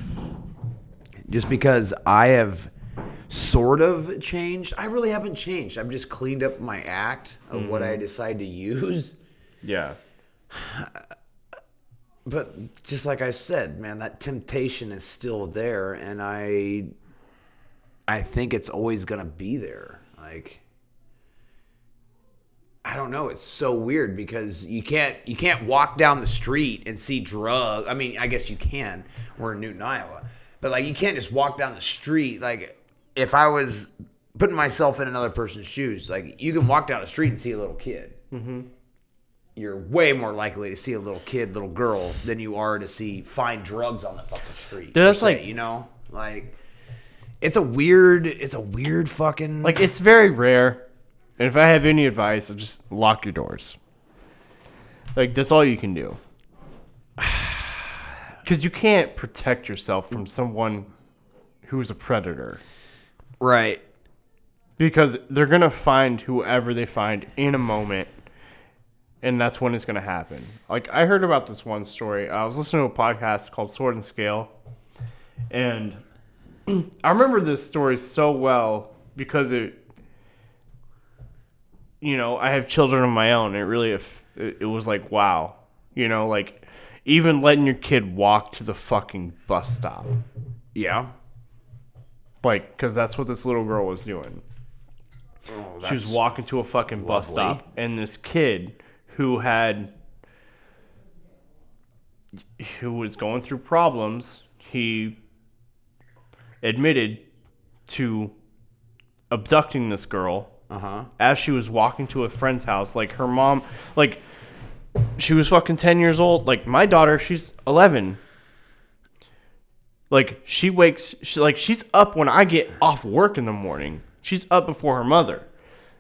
just because I have sort of changed. I really haven't changed. I've just cleaned up my act of what mm-hmm. I decide to use. Yeah. But just like I said, man, that temptation is still there, and I, I think it's always gonna be there. Like, I don't know. It's so weird because you can't you can't walk down the street and see drug. I mean, I guess you can. We're in Newton, Iowa, but like you can't just walk down the street. Like, if I was putting myself in another person's shoes, like you can walk down the street and see a little kid mm-hmm. You're way more likely to see a little kid, little girl, than you are to see find drugs on the fucking street. Dude, that's like- you know, like it's a weird, it's a weird fucking Like it's very rare. And if I have any advice, I'll just lock your doors. Like that's all you can do. Cuz you can't protect yourself from someone who's a predator right. because they're going to find whoever they find in a moment and that's when it's going to happen. Like I heard about this one story. I was listening to a podcast called Sword and Scale and I remember this story so well because it you know, I have children of my own. It really, if it, was like, wow, you know, like even letting your kid walk to the fucking bus stop, Yeah. like, because that's what this little girl was doing. Oh, she was walking to a fucking bus stop, and this kid who had, who was going through problems, he admitted to abducting this girl Uh huh. as she was walking to a friend's house. Like her mom, like she was fucking 10 years old. Like my daughter, she's 11. Like she wakes, she, like she's up when I get off work in the morning. She's up before her mother,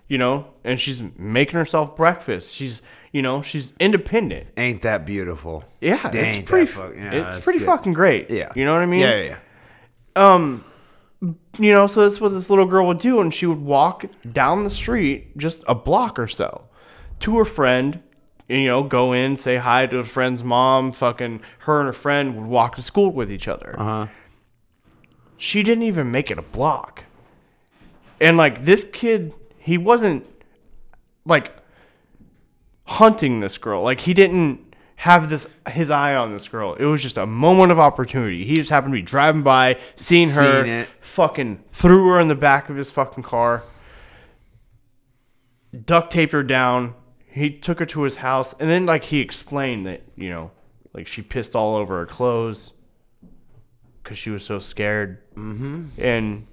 you know, and she's making herself breakfast. She's, you know, she's independent. Ain't that beautiful? Yeah, Ain't it's pretty, fuck- yeah, it's pretty good. fucking great. Yeah. You know what I mean? Yeah, yeah, yeah. um you know so that's what this little girl would do and she would walk down the street just a block or so to her friend you know go in say hi to a friend's mom fucking her and her friend would walk to school with each other Uh-huh. she didn't even make it a block and like this kid he wasn't like hunting this girl. Like he didn't have this his eye on this girl. It was just a moment of opportunity. He just happened to be driving by seeing her Seen it. fucking threw her in the back of his fucking car duct taped her down. He took her to his house and then like he explained that you know like she pissed all over her clothes because she was so scared. Mm-hmm. and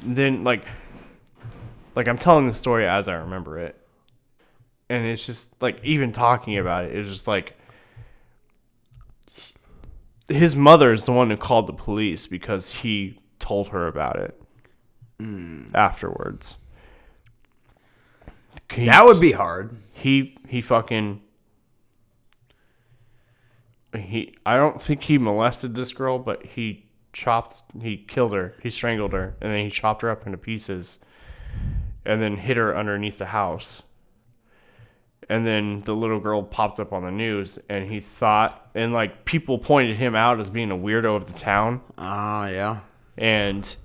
then like like i'm telling the story as i remember it and it's just like even talking about it it's just like his mother is the one who called the police because he told her about it hmm. afterwards He- That would be hard. he he fucking he I don't think he molested this girl, but he chopped he killed her. He strangled her and then he chopped her up into pieces and then hid her underneath the house. And then the little girl popped up on the news and he thought and like people pointed him out as being a weirdo of the town Ah, yeah. and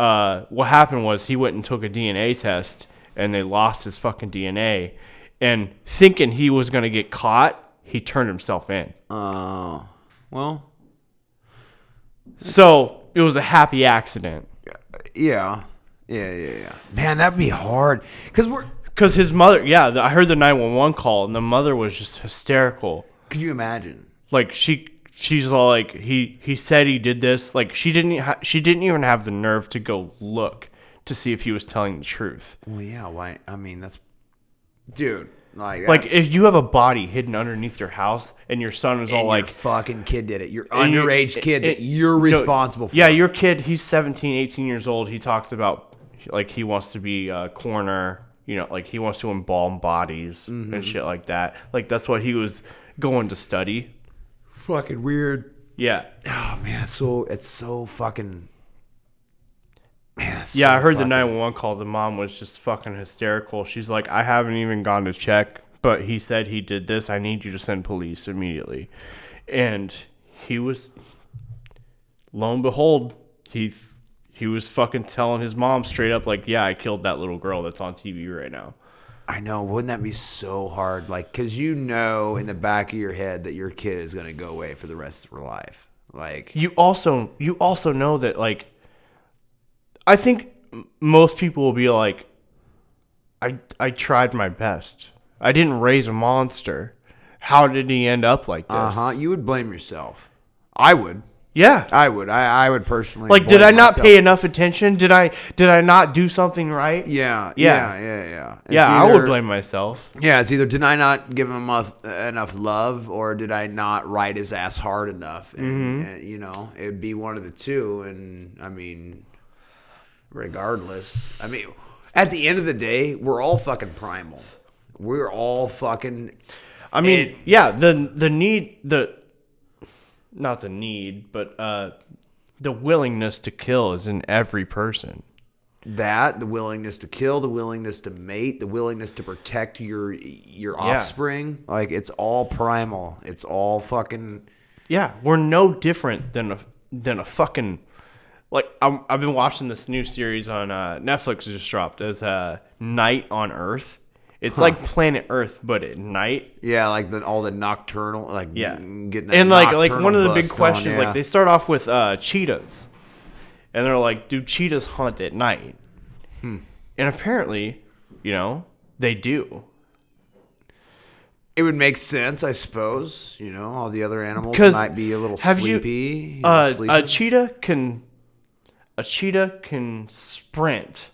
uh, what happened was he went and took a DNA test, and they lost his fucking DNA. And thinking he was gonna get caught, he turned himself in. Oh, well, So it was a happy accident. yeah, yeah, yeah, yeah. Man, that'd be hard because we're. Cause his mother, yeah, the- I heard the nine one one call, and the mother was just hysterical. Could you imagine? Like she, she's all like, he he said he did this. Like she didn't, ha- she didn't even have the nerve to go look to see if he was telling the truth. Well, yeah. Why? I mean, that's, dude. Like, Like if you have a body hidden underneath your house, and your son was all like, your fucking kid did it. Your And you- underage kid it- that you're no, responsible for. Yeah, your kid, he's 17, 18 years old. He talks about like he wants to be a coroner, you know, like he wants to embalm bodies Mm-hmm. and shit like that. Like that's what he was going to study. fucking weird. Yeah. Oh man, it's so it's so fucking. Man, it's Yeah, so I heard the 911 call. The mom was just fucking hysterical. She's like, I haven't even gone to check, but he said he did this. I need you to send police immediately. And he was, lo and behold, he he was fucking telling his mom straight up, like, yeah, I killed that little girl that's on TV right now. I know. Wouldn't that be so hard? Like, cause you know in the back of your head that your kid is gonna go away for the rest of her life. Like, You also you also know that like, I think most people will be like, I I tried my best. I didn't raise a monster. How did he end up like this? uh huh. You would blame yourself. I would. Yeah. I would. I, I would personally. Like, did I not myself. pay enough attention? Did I did I not do something right? Yeah, Yeah. yeah, yeah, yeah. Yeah, I would blame myself. Yeah, it's either did I not give him enough, enough love, or did I not ride his ass hard enough? And, Mm-hmm. and, you know, it'd be one of the two. And I mean, regardless, I mean, at the end of the day, we're all fucking primal. We're all fucking. I mean, And- yeah, the the need the not the need, but uh the willingness to kill is in every person. that the willingness to kill the willingness to mate the willingness to protect your your Yeah. offspring like it's all primal it's all fucking Yeah, we're no different than a than a fucking like I'm, I've been watching this new series on uh, Netflix just dropped as uh, Night on Earth. It's like Planet Earth, but at night. yeah like the all the nocturnal like Yeah, getting that and like like one of the big questions, yeah. like they start off with uh, cheetahs, and they're like, "Do cheetahs hunt at night?" Hmm. And apparently, you know, they do. it would make sense i suppose you know all the other animals might be a little have you- sleepy you know, Uh, a cheetah can, a cheetah can sprint.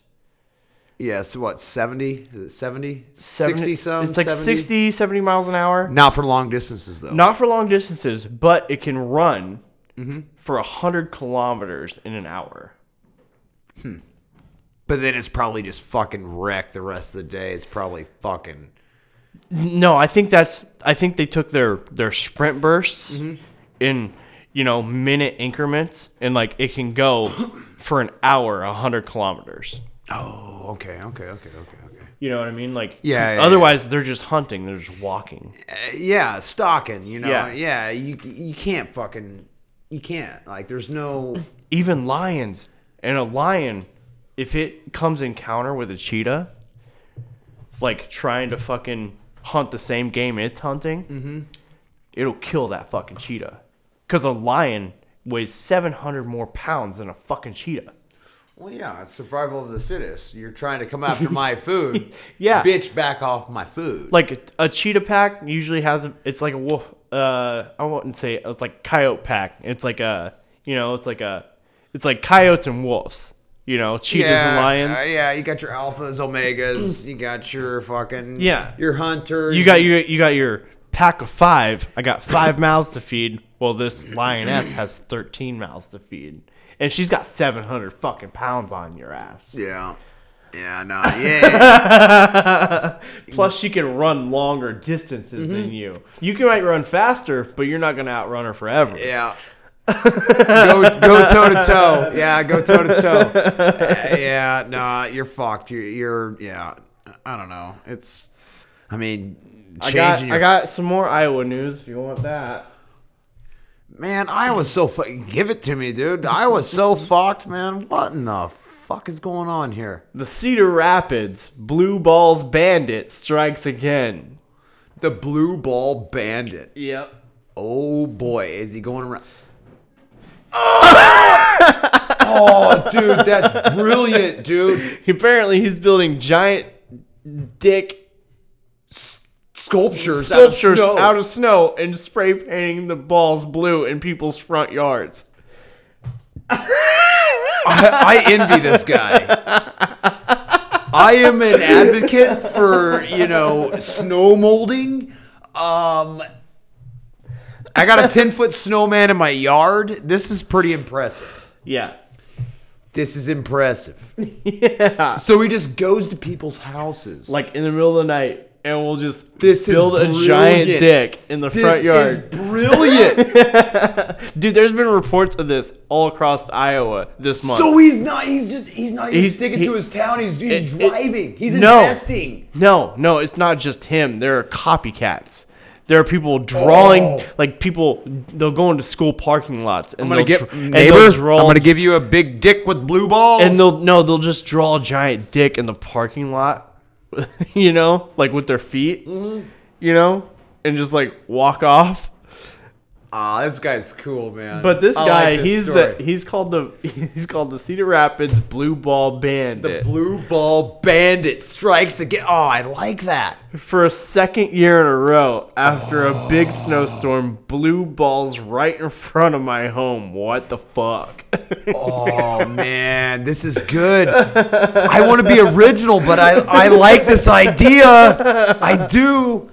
Yeah so what 70 is it 70 70 60 some It's like 70? 60, 70 miles an hour. not for long distances though Not for long distances, but it can run Mm-hmm. for a hundred kilometers in an hour. Hmm. but then it's probably just fucking wrecked the rest of the day it's probably fucking No, I think that's. I think they took their their sprint bursts Mm-hmm. in you know minute increments, and like it can go for an hour, a hundred kilometers. Oh okay okay okay okay okay You know what I mean? Like Yeah, yeah, Otherwise, they're just hunting. They're just walking. Uh, yeah, stalking. You know, Yeah. yeah. you you can't fucking you can't like. There's no. Even lions and a lion, if it comes encounter with a cheetah, like trying to fucking hunt the same game it's hunting, Mm-hmm. it'll kill that fucking cheetah. Because a lion weighs 700 more pounds than a fucking cheetah. Well, yeah, it's survival of the fittest. You're trying to come after my food. Yeah. bitch, back off my food. Like a, cheetah pack usually has, a, it's like a wolf, uh, I wouldn't say, it's like coyote pack. It's like a, you know, it's like a, it's like coyotes and wolves. You know, cheetahs and lions. uh, yeah, you got your alphas, omegas. You got your fucking Yeah. Your hunter. You got your you got your pack of five. I got five mouths to feed. Well, this lioness has thirteen mouths to feed, and she's got seven hundred fucking pounds on your ass. Yeah. Yeah, no, yeah. Plus, she can run longer distances Mm-hmm. than you. You can might run faster, but you're not gonna outrun her forever. Yeah. go go toe to toe. Yeah, go toe to toe. Yeah, no, you're fucked. You're, you're yeah. I don't know. It's. I mean, I changing. got, your, I got some more Iowa news if you want that. Man, I was so fu- Give it to me, dude. I was so fucked, man. What in the fuck is going on here? The Cedar Rapids Blue Balls Bandit strikes again. The blue ball bandit. Yep. Oh boy, is he going around? oh, dude, that's brilliant, dude. Apparently, he's building giant dick Sculptures, sculptures out of snow. out of snow and spray painting the balls blue in people's front yards. I, I envy this guy. I am an advocate for you know snow molding. Um, I got a ten foot snowman in my yard. This is pretty impressive. Yeah. This is impressive. Yeah. So he just goes to people's houses. Like in the middle of the night, and we'll just This is build a giant dick in the this front yard. is brilliant. Dude, there's been reports of this all across Iowa this month. so he's not. He's just. He's not even He's- sticking he- to his town. He's, he's It- it- driving. he's no. investing. No, no, it's not just him. There are copycats. There are people drawing, Oh. like people. They'll go into school parking lots and they'll get neighbor. draw, I'm gonna give you a big dick with blue balls. and they'll no, they'll just draw a giant dick in the parking lot. you know, like with their feet. Mm-hmm. You know, and just like walk off. Ah, this guy's cool, man. But this I guy, like this he's story. the he's called the he's called the Cedar Rapids Blue Ball Bandit. the blue ball bandit strikes again. Oh, I like that. For a second year in a row, after a big snowstorm, blue balls right in front of my home. What the fuck? Oh man, this is good. I want to be original, but I I like this idea. I do.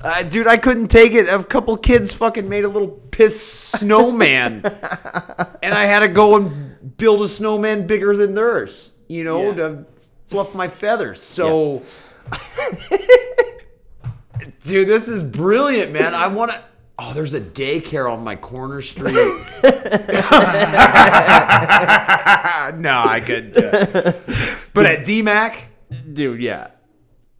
Uh, dude, I couldn't take it. A couple kids fucking made a little piss snowman, and I had to go and build a snowman bigger than theirs. You know, Yeah. to fluff my feathers. So, dude, this is brilliant, man. I want to. Oh, there's a daycare on my corner street. no, I could. Uh, but at DMAC, Dude, yeah.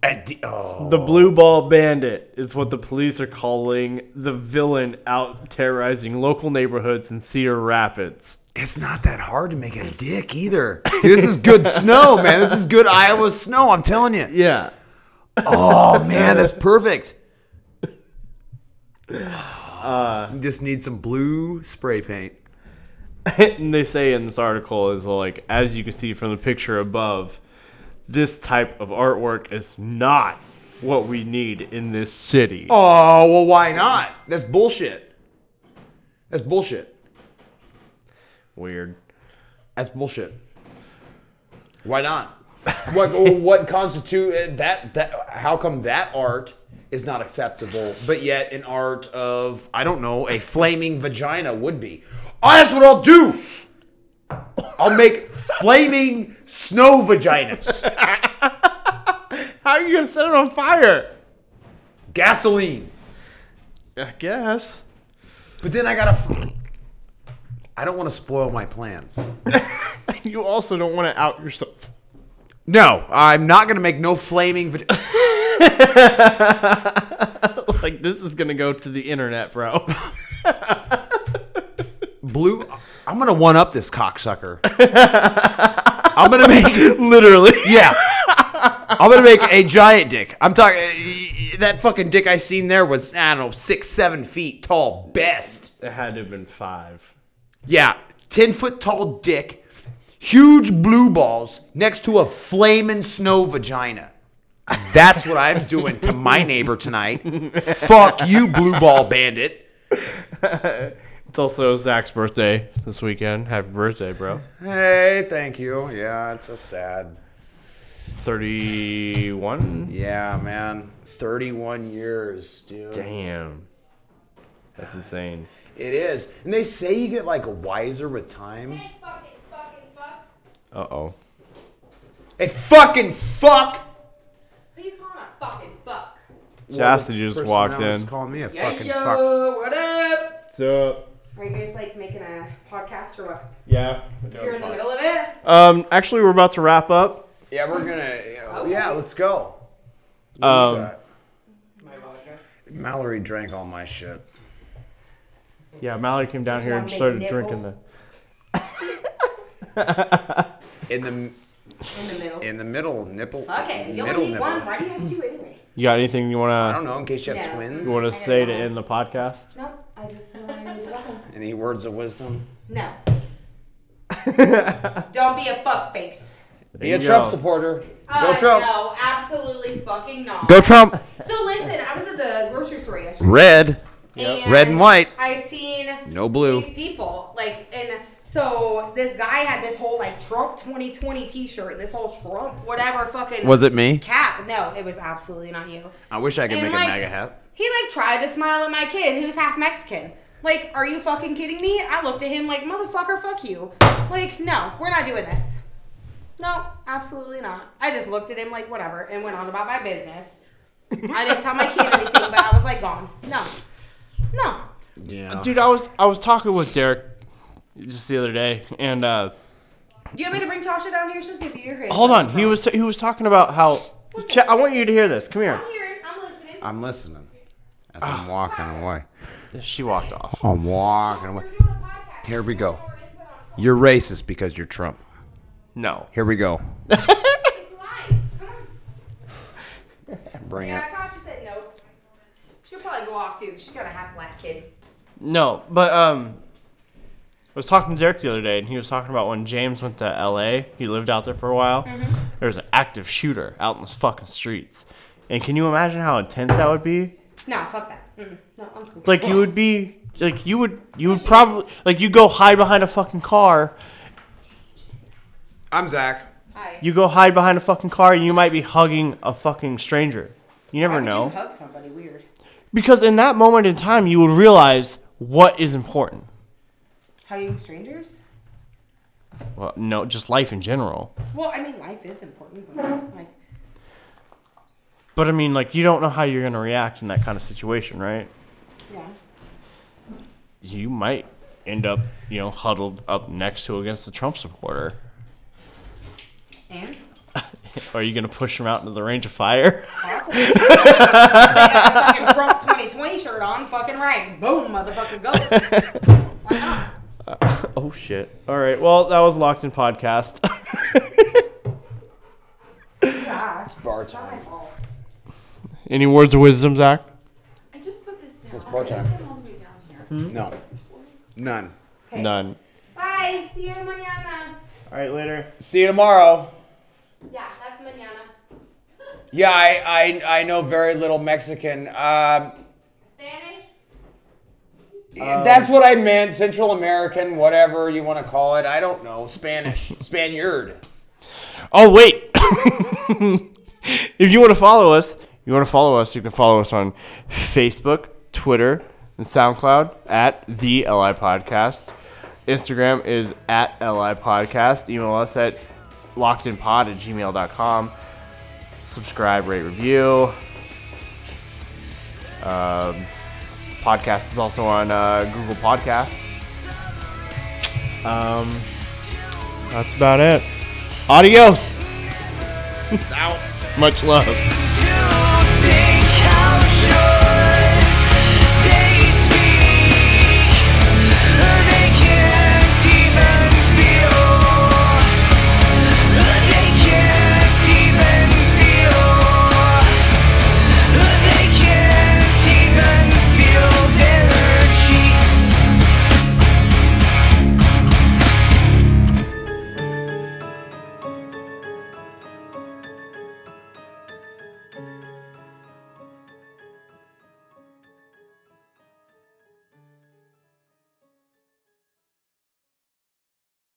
At oh, The Blue Ball Bandit is what the police are calling the villain out terrorizing local neighborhoods in Cedar Rapids. it's not that hard to make a dick either. Dude, this is good snow, man. This is good Iowa snow. I'm telling you. Yeah. Oh man, that's perfect. Uh, you just need some blue spray paint. and they say in this article is like as you can see from the picture above this type of artwork is not what we need in this city Oh well, why not? That's bullshit. That's bullshit. weird That's bullshit. Why not? What what constitute uh, that that? How come that art is not acceptable, but yet an art of I don't know a flaming vagina would be? Oh, that's what I'll do. I'll make flaming snow vaginas. how are you gonna set it on fire Gasoline. i guess But then I gotta. f- I don't want to spoil my plans. you also don't want to out yourself No, I'm not gonna make no flaming. Vag- like this is gonna go to the internet bro blue. I'm gonna one up this cocksucker. I'm gonna make literally yeah. I'm gonna make a giant dick. I'm talking that fucking dick I seen there was I don't know six seven feet tall best. it had to have been five Yeah, ten foot tall dick, huge blue balls next to a flaming snow vagina. That's what I'm doing to my neighbor tonight. Fuck you, blue ball bandit. it's also zach's birthday this weekend happy birthday bro Hey, thank you. Yeah, it's so sad. 31 Yeah, man. 31 years, dude. damn that's insane It is. And they say you get like wiser with time. uh-oh Hey, fucking fuck. Who you calling a fucking fuck? Chastity just walked in. calling me a Yeah, fucking yo, fuck. what up? What's up? Are you guys like making a podcast or what? Yeah. You're in the middle of it? Um, actually, we're about to wrap up. Yeah, we're gonna. You know, Okay. Yeah, let's go. Um, Mallory drank all my shit. yeah, Mallory came down Just here one and big started nipple. drinking the. In the In the middle. in the middle nipple. okay, you middle only need nipple. one. Why do you have two anyway? You got anything you I wanna don't know. In case you have No. twins. you wanna I say to gotta end the podcast? No, I just know I need to go home. Any words of wisdom? No. Don't be a fuck face. Be you a Trump supporter. Uh, Go Trump. No, absolutely fucking not. Go Trump. So listen, I was at the grocery store yesterday. Red. And Red and white. I've seen No blue. these people like and so this guy had this whole like Trump 2020 T-shirt, this whole Trump whatever fucking Was it me? cap. No, it was absolutely not you. I wish I could And, make like, a MAGA hat. He like tried to smile at my kid who's half Mexican. Like, are you fucking kidding me? I looked at him like, motherfucker, fuck you. Like, no, we're not doing this. No, absolutely not. I just looked at him like whatever and went on about my business. I didn't tell my kid anything, but I was like, gone. No, no. Yeah. Dude, I was I was talking with Derek just the other day, and uh, Do you want me to bring Tasha down here? She'll give you your hand. hold on, he was he was talking about how. Ch- I want you to hear this. Come here. I'm hearing. I'm listening. I'm listening. As I'm walking away. She walked off. I'm walking away. We're doing a podcast. Here we go. More input on Trump. You're racist because you're Trump. No. Here we go. It's live. Come on. Bring Yeah, it. Tasha said no. She'll probably go off too. She's got a half black kid. No, but um, I was talking to Derek the other day, and he was talking about when James went to L.A. He lived out there for a while. There was an active shooter out in the fucking streets, and can you imagine how intense that would be? No, fuck that. Mm-mm. No, I'm cool. Like you would be, like you would, you would probably, like you go hide behind a fucking car. I'm Zach. Hi. You go hide behind a fucking car, and you might be hugging a fucking stranger. You never Why would know. You hug somebody weird. Because in that moment in time, you would realize what is important. Hugging strangers? Well, no, just life in general. Well, I mean, life is important, but like, But I mean, like, you don't know how you're gonna react in that kind of situation, right? yeah. You might end up, you know, huddled up next to against the Trump supporter. And Are you gonna push him out into the range of fire? possibly. they got a fucking Trump 2020 shirt on. Fucking right. Boom, motherfucker, go. Why not? oh shit! All right, well, that was locked in podcast. Yeah, it's bar not time. Fault. Any words of wisdom, Zach? I just put this down. It's bar I just time. get all the way down here. Hmm? No. None. Okay. None. Bye. See you mañana. All right, later. See you tomorrow. Yeah, that's mañana. Yeah, I, I, I know very little Mexican. Um, Spanish? Eh, that's um, what I meant. Central American, whatever you want to call it. I don't know. Spanish. Spaniard. Oh wait! if you want to follow us, you want to follow us, you can follow us on Facebook, Twitter, and SoundCloud at the Li Podcast. Instagram is at Li Podcast. Email us at lockedinpod at gmail.com. Subscribe, rate, review. Um, podcast is also on uh, Google Podcasts. Um, that's about it. Adios. Out. Much love. Show.